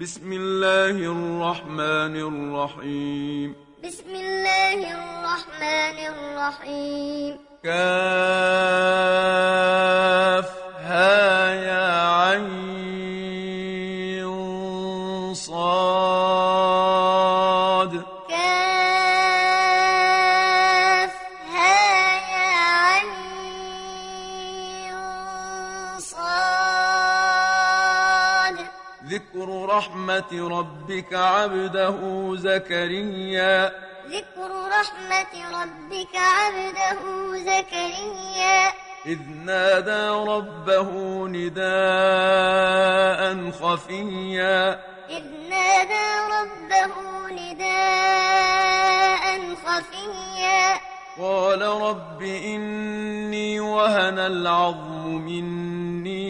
بسم الله الرحمن الرحيم. بسم الله الرحمن الرحيم. كافها يا عين. رحمة ربك عبده زكريا. ذكر رحمة ربك عبده زكريا. إذ نادى ربه نداء خفيا. إذ نادى ربه نداء خفيا. قال رب إني وهن العظم مني.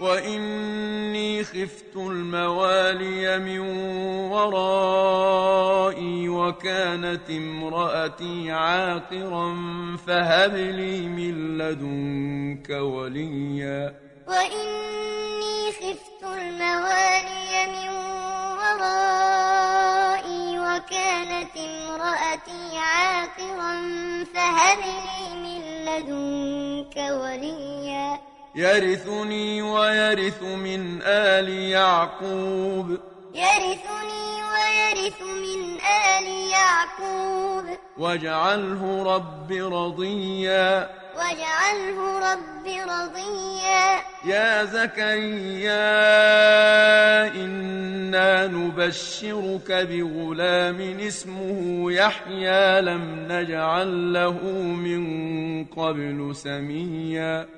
وإني خفت الموالي من ورائي وكانت امرأتي عاقرا فهب لي من لدنك وليا وإني خفت الموالي من ورائي وكانت امرأتي عاقرا فهب لي من لدنك وليا يرثني ويرث من آل يعقوب. يرثني ويرث من آل يعقوب. واجعله رب رضيا. واجعله رب رضيا. يا زكريا إنا نبشرك بغلام اسمه يحيى. لم نجعل له من قبل سميا.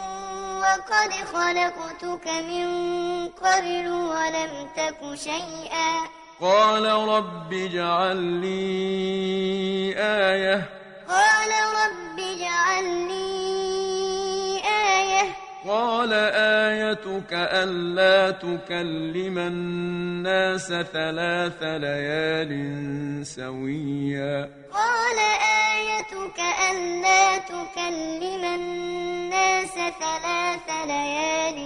وقد خلقتك من قبل ولم تك شيئا. قال رب اجعل لي آية. قال رب اجعل لي قال آيتك ألا تكلم الناس ثلاث ليال سويا. قال آيتك ألا تكلم الناس ثلاث ليال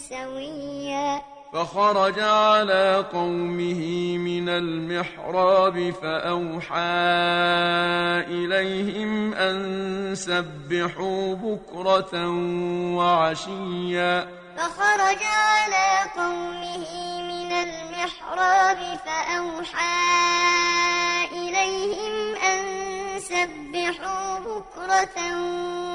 سويا. فخرج على قومه من المحراب فأوحى إليهم أن سبحوا بكرة وعشيا. فخرج على قومه من المحراب فأوحى إليهم سبحوا بكرة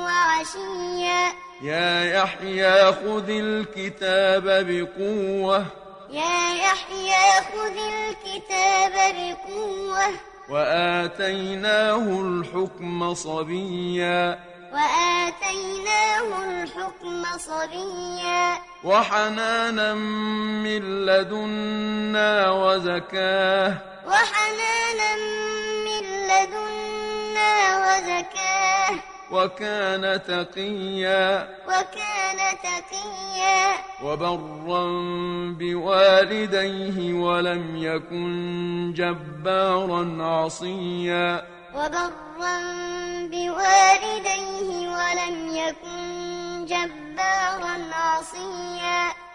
وعشيا. يا يحيى خذ الكتاب بقوة. يا يحيى خذ الكتاب بقوة. وآتيناه الحكم صبيا. وآتيناه الحكم صبيا. وحنانا من لدنا وزكاة. وحنانا من لدنا وزكاة. وكان تقيا. وكان تقيا. وبرا بوالديه ولم يكن جبارا عصيا. وبرا بوالديه ولم يكن جبارا عصيا.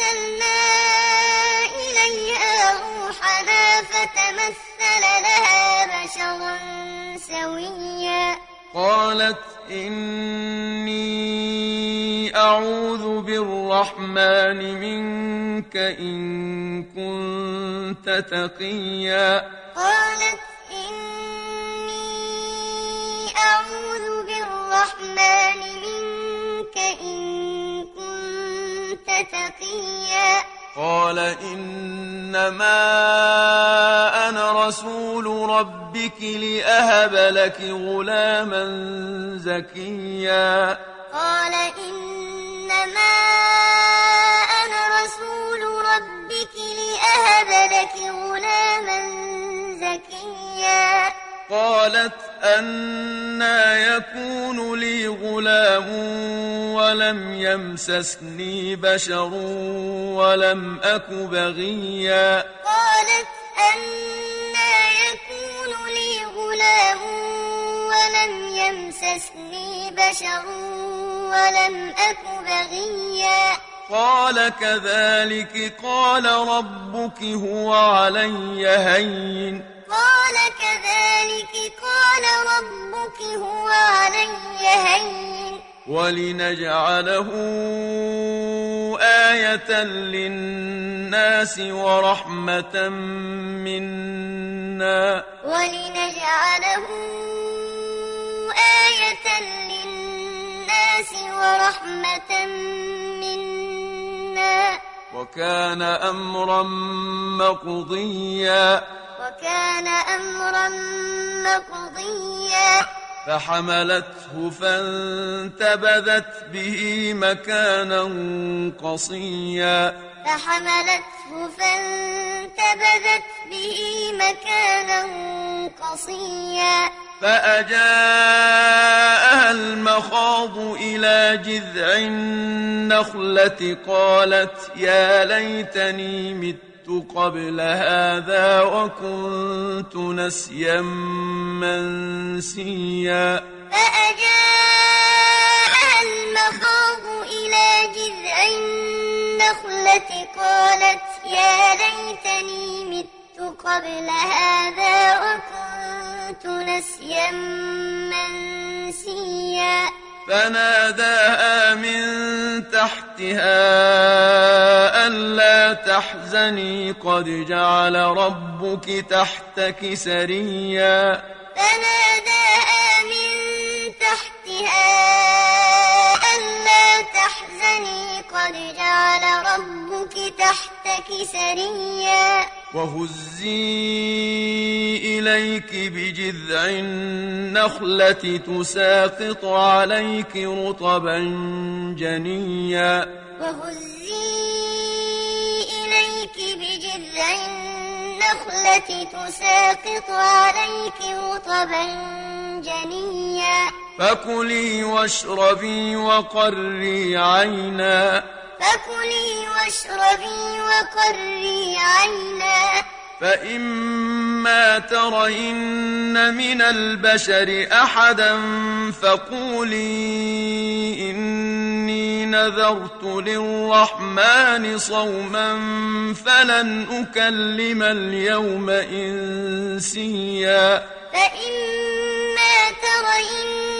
فأرسلنا إليها روحنا فتمثل لها بشرا سويا. قالت إني أعوذ بالرحمن منك إن كنت تقيا. قالت إني أعوذ بالرحمن منك إن تقيا قال إنما أنا رسول ربك لأهب لك غلاما زكيا. قال إنما أنا رسول ربك لأهب لك غلاما زكيا. قالت أنا يكون لي غلام ولم يمسسني بشر ولم أك بغيا قالت أنا يكون لي غلام ولم يمسسني بشر ولم أك بغيا قال كذلك قال ربك هو علي هين قال كذلك قال ربك هو علي هين ولنجعله آية للناس ورحمة منا. ولنجعله آية للناس ورحمة منا. وكان أمرا مقضيا. وكان أمرا مقضيا. فحملته فانتبذت به مكانا قصيا. فحملته فانتبذت به مكانا قصيا. فأجاءها المخاض إلى جذع النخلة قالت يا ليتني مت قبل هذا وكنت نسيا منسيا. فأجاءها المخاض إلى جذع النخلة قالت يا ليتني مت قبل هذا وكنت نسيا منسيا. فناداها من تحتها ألا تحزني قد جعل ربك تحتك سريا. فناداها من تحتها تحزني قد جعل ربك تحتك سريا. وهزي إليك بجذع النخلة تساقط عليك رطبا جنيا. وهزي إليك بجذع النخلة تساقط عليك رطبا جنيا. فكلي واشربي وقري عينا. فكلي واشربي وقري عينا. فإما ترين من البشر أحدا فقولي إني نذرت للرحمن صوما فلن أكلم اليوم إنسيا. فإما ترين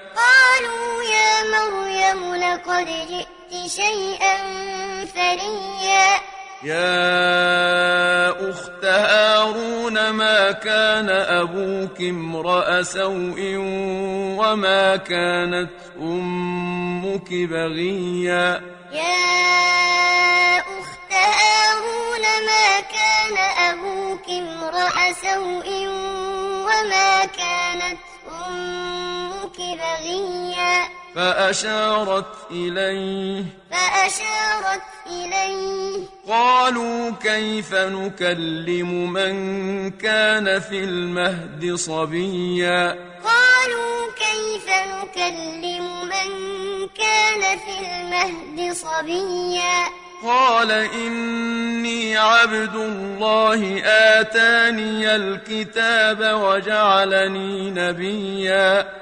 قالوا يا مريم لقد جئت شيئا فريا يا أخت هارون ما كان أبوك امرأ سوء وما كانت أمك بغيا؟ يا أخت هارون ما كان أبوك امرأ سوء بغيا فأشارت إليه. فأشارت إليه. قالوا كيف نكلم من كان في المهد صبيا؟ قالوا كيف نكلم من كان في المهد صبيا؟ قال إني عبد الله آتاني الكتاب وجعلني نبيا.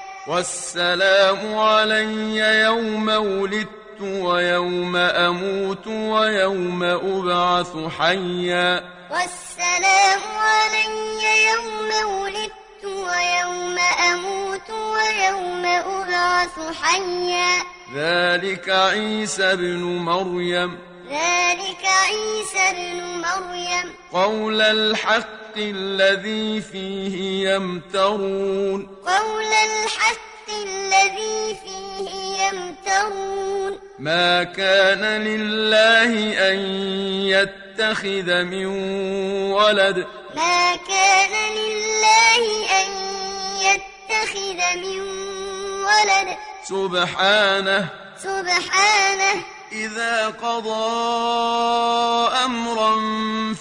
والسلام علي يوم ولدت ويوم أموت ويوم أبعث حيا. والسلام علي يوم ولدت ويوم أموت ويوم أبعث حيا. ذلك عيسى بن مريم. ذلك عيسى بن مريم. قول الحق الذي فيه يمترون. قول الحق الذي فيه يمترون. ما كان لله أن يتخذ من ولد. ما كان لله أن يتخذ من ولد. سبحانه. سبحانه. إذا قضى أمرا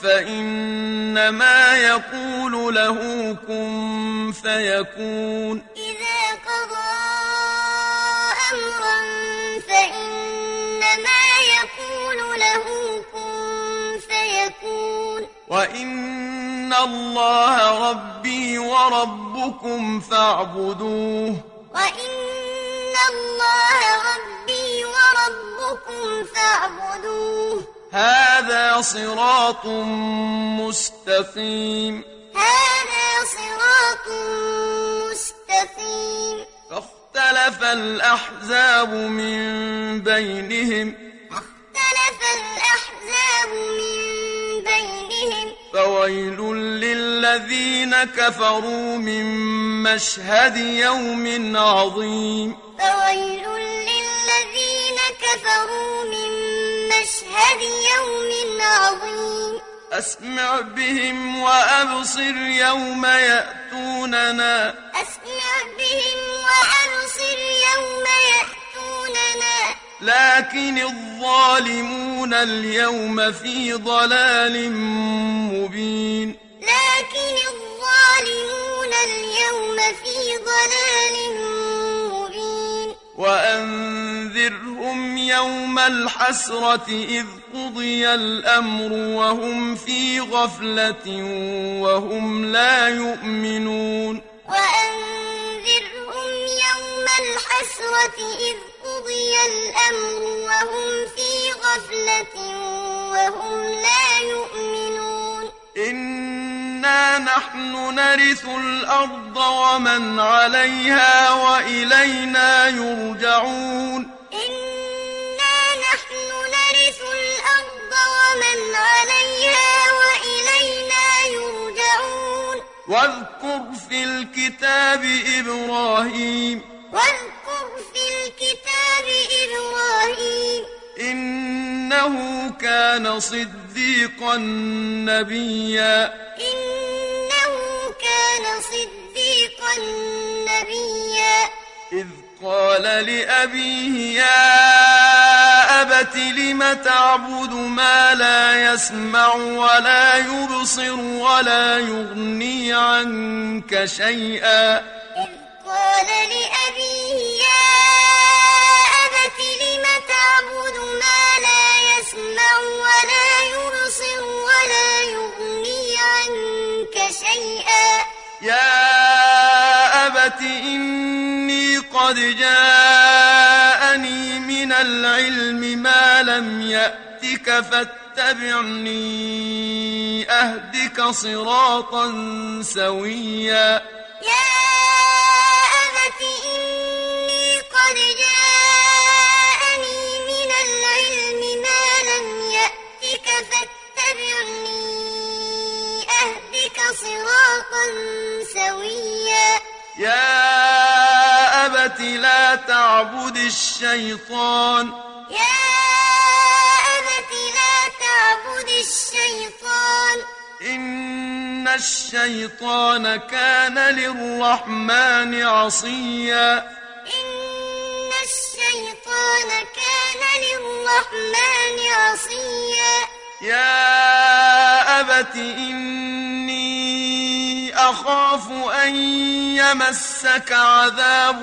فإنما يقول له كن فيكون. إذا قضى أمرا فإنما يقول له كن فيكون. وإن الله ربي وربكم فاعبدوه. وإن الله ربي وربكم فاعبدوه. هذا صراط مستقيم. هذا صراط مستقيم. فاختلف الأحزاب من بينهم. اختلف الأحزاب من بينهم. فويل للذين كفروا من مشهد يوم عظيم. فويل كفروا من مشهد يوم عظيم. أسمع بهم وأبصر يوم يأتوننا. أسمع بهم وأبصر يوم يأتوننا. لكن الظالمون اليوم في ضلال مبين. لكن الظالمون اليوم في ضلال مبين. وأنذرهم يوم الحسرة إذ قضي الأمر وهم في غفلة وهم لا يؤمنون. وأنذرهم يوم الحسرة إذ قضي الأمر وهم في غفلة وهم لا يؤمنون. إنا نحن نرث الأرض ومن عليها وإلينا يرجعون. عليها وإلينا يرجعون. واذكر في الكتاب إبراهيم. واذكر في الكتاب إبراهيم. إنه كان صديقا نبيا. إنه قال لأبيه يا أبت لم تعبد ما لا يسمع ولا يبصر ولا يغني عنك شيئا؟ إذ قال لأبيه يا أبت لم تعبد ما لا يسمع ولا يبصر ولا يغني عنك شيئا؟ يا قد جاءني من العلم ما لم يأتك فاتبعني أهدك صراطا سويا. يا أبت إني قد جاءني تعبد الشيطان. يا أبت لا تعبد الشيطان. إن الشيطان كان للرحمن عصيا. إن الشيطان كان للرحمن عصيا. يا أبت إني أخاف أن يمسك عذاب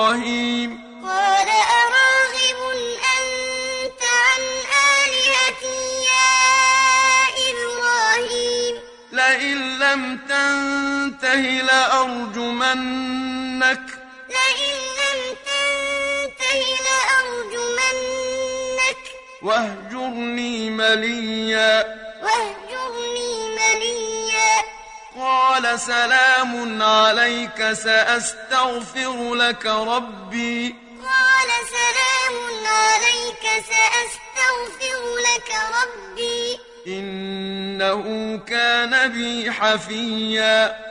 تنته لأرجمنك. لئن لم تنته لأرجمنك. واهجرني مليا. واهجرني مليا. قال سلام عليك سأستغفر لك ربي. قال سلام عليك سأستغفر لك ربي. إنه كان بي حفيا.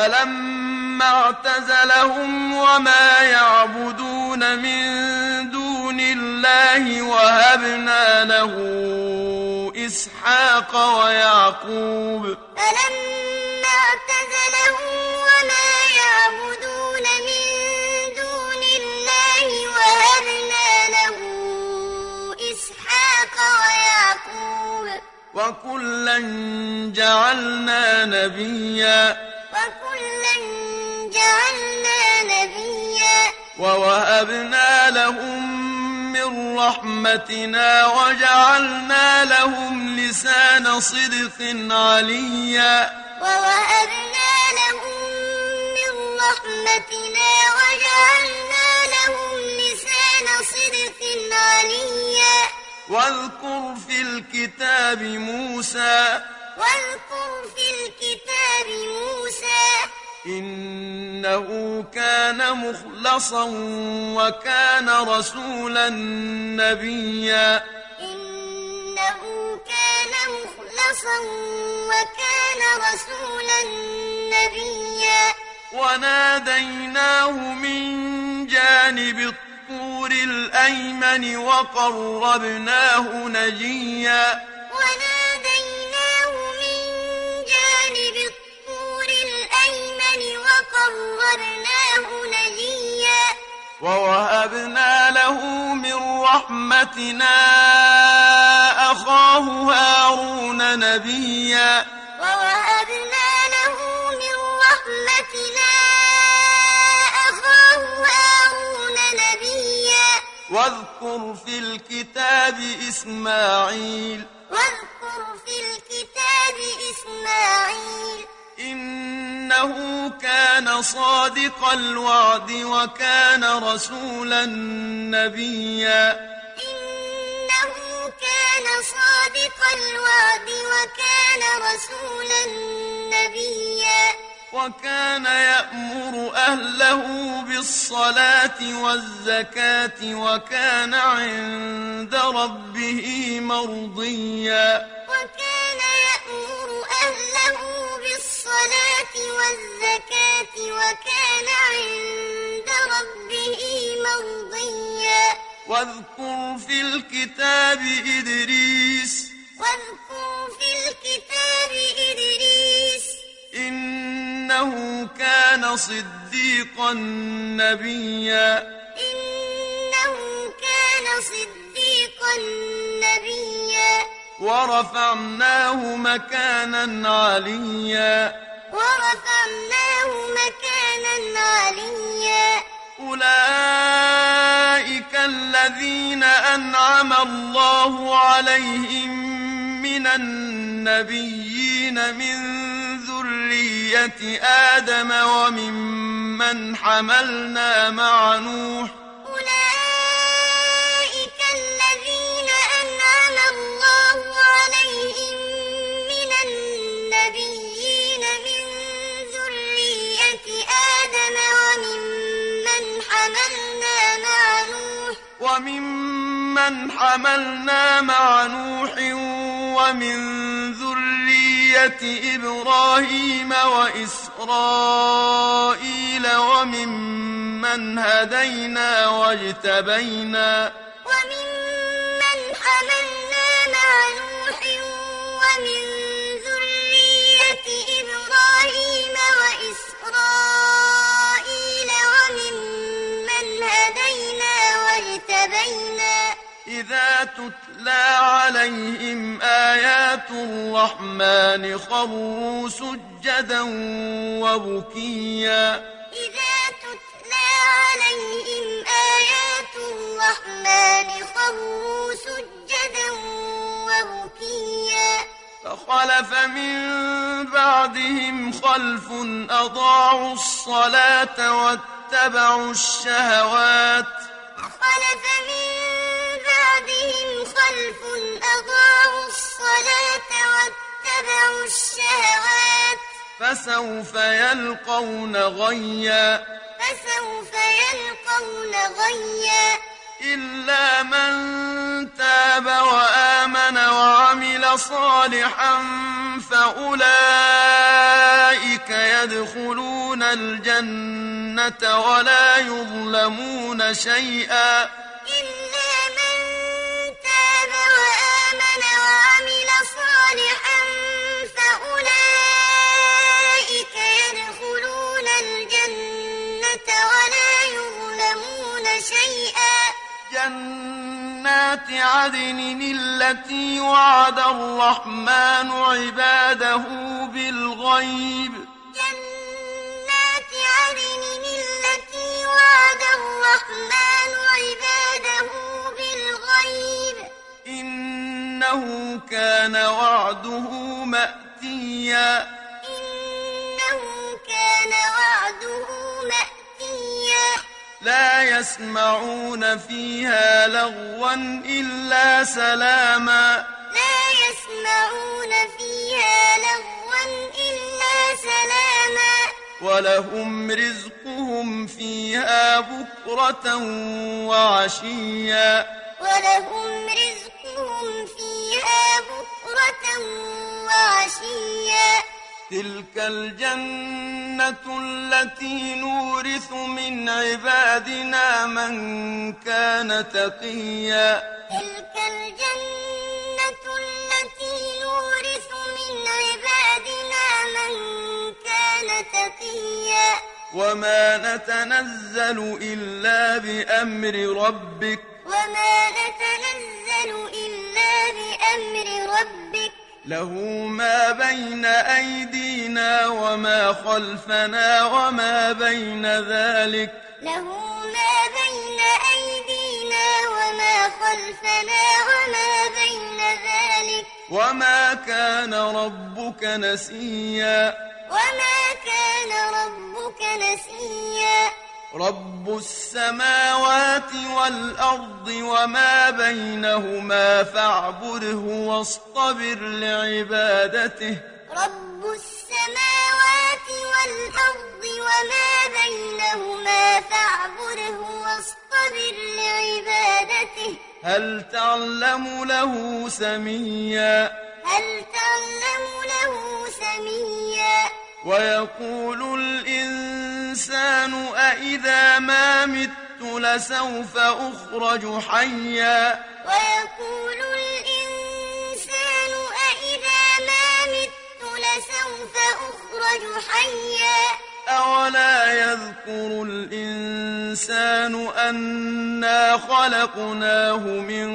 فلما اعتزلهم وما يعبدون من دون الله وهبنا له إسحاق ويعقوب. فلما اعتزلهم وما يعبدون من دون الله وهبنا له إسحاق ويعقوب. وكلا جعلنا نبيا ووهبنا لهم من رحمتنا وجعلنا لهم لسان صدق عليا. ووهبنا لهم من رحمتنا وجعلنا لهم لسان صدق عليا. واذكر في الكتاب موسى. واذكر في الكتاب موسى. إنه كان مخلصا وكان رسولا نبيا. إنه كان مخلصا وكان رسولا نبيا. وناديناه من جانب الطور الأيمن وقربناه نجيا. وناديناه ووهبنا له من رحمتنا أخاه هارون نبيا. ووهبنا له من رحمتنا أخاه هارون نبيا. واذكر في الكتاب إسماعيل. واذكر في الكتاب إسماعيل. إنه كان صادق الوعد وكان رسولا نبيا. إنه كان صادق الوعد وكان رسولا نبيا. وكان يأمر أهله بالصلاة والزكاة وكان عند ربه مرضيا. بالصلاة والزكاة وكان عند ربه مرضيا. واذكر في الكتاب إدريس. واذكر في الكتاب إدريس. إنه كان صديقا نبيا. إنه كان صديقا نبيا. ورفعناه مكانا عليا. ورفعناه مكانا عليا. أولئك الذين أنعم الله عليهم من النبيين من ذرية آدم وممن حملنا مع نوح حملنا مع نوح ومن ذرية إبراهيم وإسرائيل وممن هدينا واجتبينا تتلى عليهم آيات الرحمن خروا سجدا وبكيا. إذا تتلى عليهم آيات الرحمن خروا سجدا وبكيا. فخلف من بعدهم خلف أضاعوا الصلاة واتبعوا الشهوات. خلف من خلف أضاعوا الصلاة واتبعوا الشهوات فسوف يلقون غيا فسوف يلقون غيا إلا من تاب وآمن وعمل صالحا فأولئك يدخلون الجنة ولا يظلمون شيئا عدن التي وعد الرحمن عباده بالغيب. جنات عدن التي وعد الرحمن عباده بالغيب. إنه كان وعده مأتيا. لا يسمعون فيها لغوا إلا سلاما. لا يسمعون فيها لغوا إلا سلاما. ولهم رزقهم فيها بكرة وعشيا. ولهم رزقهم فيها بكرة وعشيا. تلك الجنة التي نورث من عبادنا من كان تقيا. تلك الجنة التي نورث من عبادنا من كان تقيا. وما نتنزل إلا بأمر ربك. وما نتنزل إلا بأمر ربك. له ما بين أيدينا وما خلفنا وما بين ذلك. له ما بين أيدينا وما خلفنا وما بين ذلك. وما كان ربك نسيا. وما كان ربك نسيا. رب السماوات والأرض وما بينهما فاعبده واصطبر لعبادته. رب السماوات والأرض وما بينهما فاعبده واصطبر لعبادته. هل تعلم له سميا؟ هل تعلم له سميا؟ ويقول الإنسان أإذا ما مت لسوف أخرج حيا. ويقول الإنسان أإذا ما مت لسوف أخرج حيا. أولا يذكر الإنسان أنا خلقناه من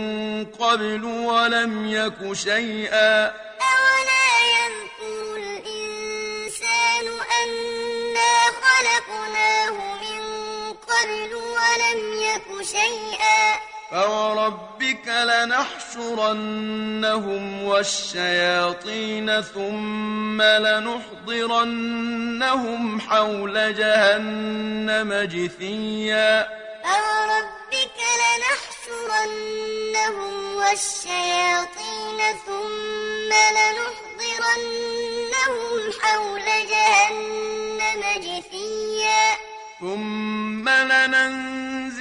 قبل ولم يك شيئا. أولا شيئا. فوربك لنحشرنهم والشياطين ثم لنحضرنهم حول جهنم جثيا. فوربك لنحشرنهم والشياطين ثم لنحضرنهم حول جهنم جثيا. ثم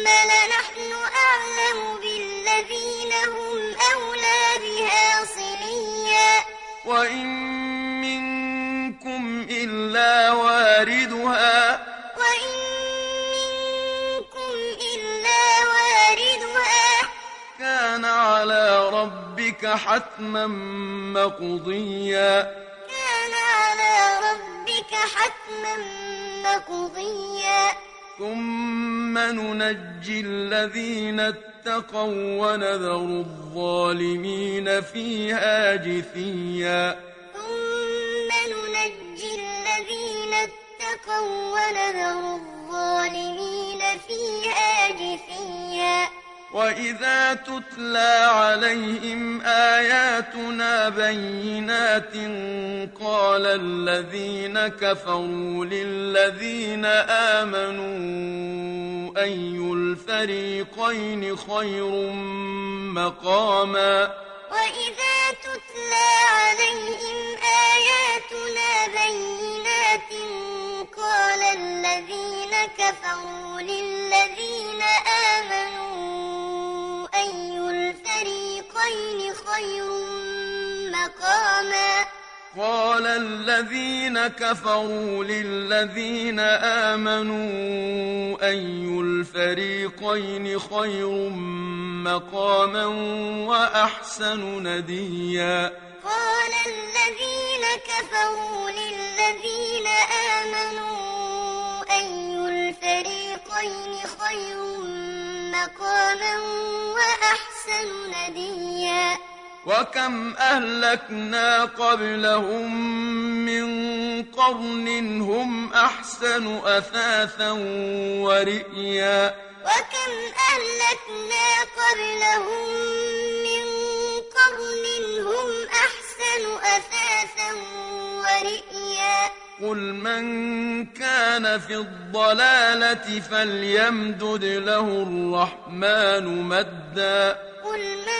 ثم لنحن أعلم بالذين هم أولى بها صليا. وإن منكم إلا واردها. وإن منكم إلا واردها. كان على ربك حتما مقضيا. كان على ربك حتما مقضيا. ثم ننجي الذين اتقوا ونذر الظالمين فيها جثيا. ثم ننجي الذين اتقوا ونذر الظالمين وإذا تتلى عليهم آياتنا بينات قال الذين كفروا للذين آمنوا أي الفريقين خير مقاما وإذا تتلى عليهم آياتنا بينات قال الذين كفروا للذين آمنوا قال الذين كفروا للذين آمنوا أي الفريقين خير مقاما وأحسن نديا؟ قال الذين كفروا للذين آمنوا أي الفريقين خير مقاما وأحسن نديا؟ وكم أهلكنا قبلهم من قرن هم أحسن أثاثا ورئيا. وكم أهلكنا قبلهم من قرن هم أحسن أثاثا ورئيا. قل من كان في الضلالة فليمدد له الرحمن مدا. قل من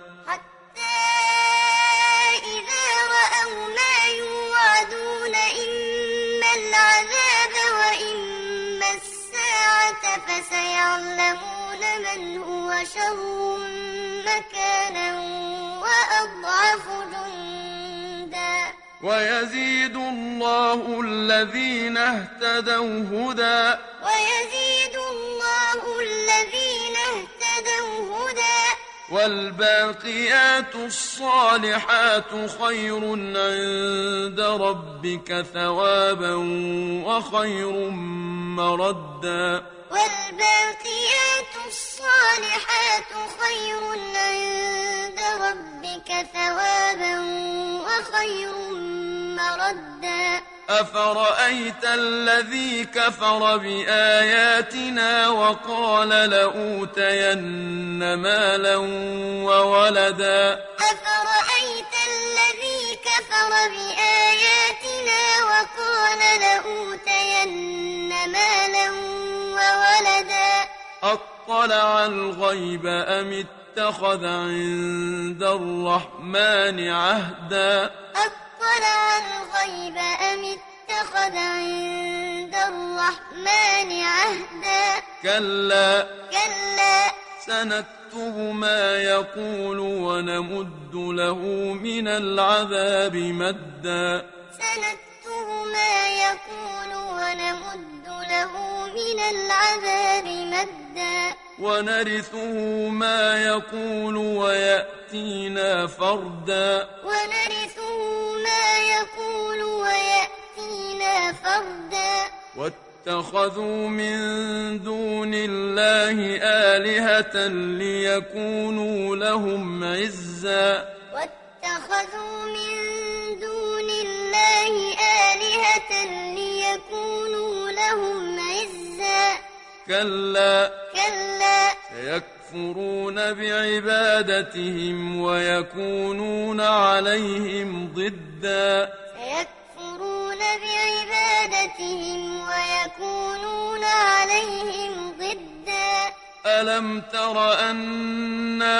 فسيعلمون من هو شر مكانا وأضعف جندا. ويزيد الله الذين اهتدوا هدى. ويزيد الله الذين اهتدوا هدى. والباقيات الصالحات خير عند ربك ثوابا وخير مردا. والباقيات الصالحات خير عند ربك ثوابا وخير مردا. أفرأيت الذي كفر بآياتنا وقال لأوتين مالا وولدا؟ أفرأيت الذي كفر بآياتنا أطلع الغيب أم اتخذ عند الرحمن عهدا؟ أطلع الغيب أم اتخذ عند الرحمن عهدا؟ كلا. كلا. سنكتب ما يقول ونمد له من العذاب مدا. سنكتب ما يقول ونمد له من العذاب مدا ونرثه ما يقول ويأتينا فردا ونرثه ما يقول ويأتينا فردا واتخذوا من دون الله آلهة ليكونوا لهم عزا كلا. كلا. سيكفرون بعبادتهم ويكونون عليهم ضدا. سيكفرون بعبادتهم ويكونون عليهم ضدا. ألم تر أنا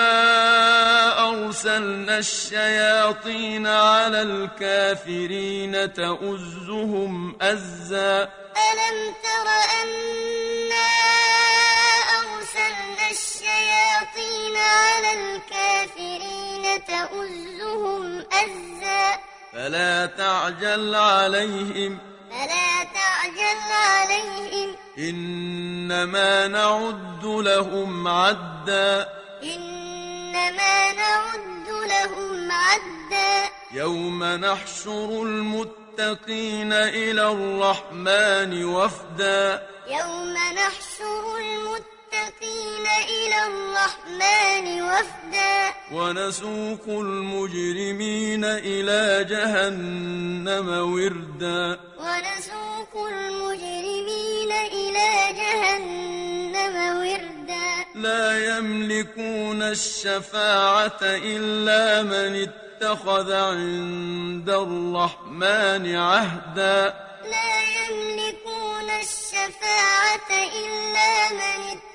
أرسلنا الشياطين على الكافرين تؤزهم أزا؟ ألم تر أنا على الكافرين تؤزهم أزا. فلا تعجل عليهم. فلا تعجل عليهم. إنما نعد لهم عدا. إنما نعد لهم عدا. يوم نحشر المتقين إلى الرحمن وفدا. يوم نحشر المتقين إلى الرحمن وفدا. ونسوق المجرمين إلى جهنم وردا. ونسوق المجرمين إلى جهنم وردا. لا يملكون الشفاعة إلا من اتخذ عند الرحمن عهدا. لا يملكون الشفاعة إلا من اتخذ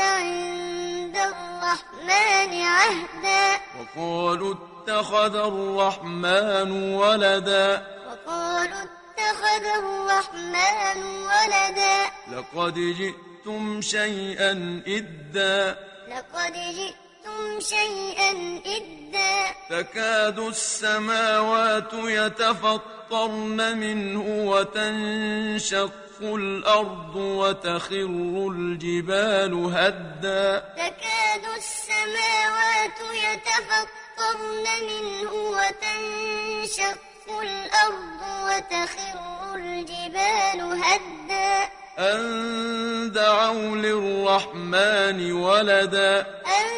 عند الرحمن عهدا. وقالوا اتخذ الرحمن ولدا. وقالوا اتخذ الرحمن ولدا. لقد جئتم شيئا إدا. لقد جئتم شيئا إدا. تكاد السماوات يتفطرن منه وتنشق. الأرض وتخر الجبال هدا. تكاد السماوات يتفطرن منه وتنشق الأرض وتخر الجبال هدا. أن دعوا للرحمن ولدا. أن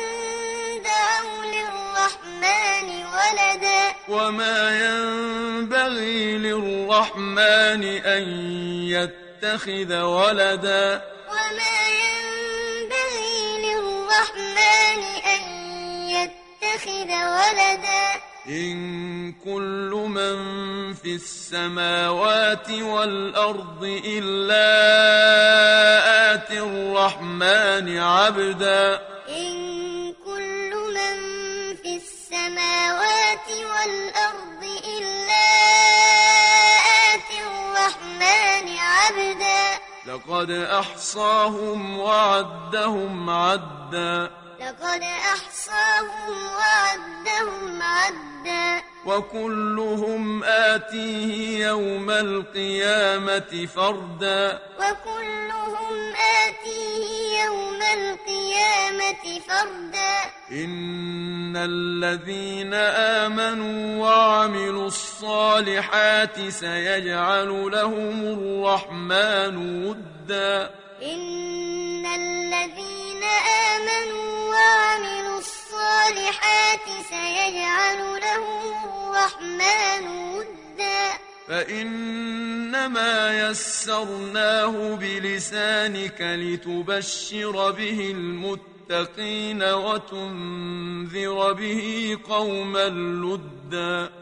دعوا للرحمن ولدا. وما ينبغي للرحمن أن يتخذ ولدا. وما ينبغي للرحمن أن يتخذ ولدا. إن كل من في السماوات والأرض إلا آتي الرحمن عبدا. إن لقد أحصاهم وعدهم عدا. لقد أحصاهم وعدهم عدا. وكلهم آتيه يوم القيامة فردا. وكلهم آتيه يوم القيامة فردا. إن الذين آمنوا وعملوا الصالحات سيجعل لهم الرحمن ودا. إن الذين آمنوا وعملوا الصالحات سيجعل لهم الرحمن ودا. فإنما يسرناه بلسانك لتبشر به المتقين وتنذر به قوما لدا.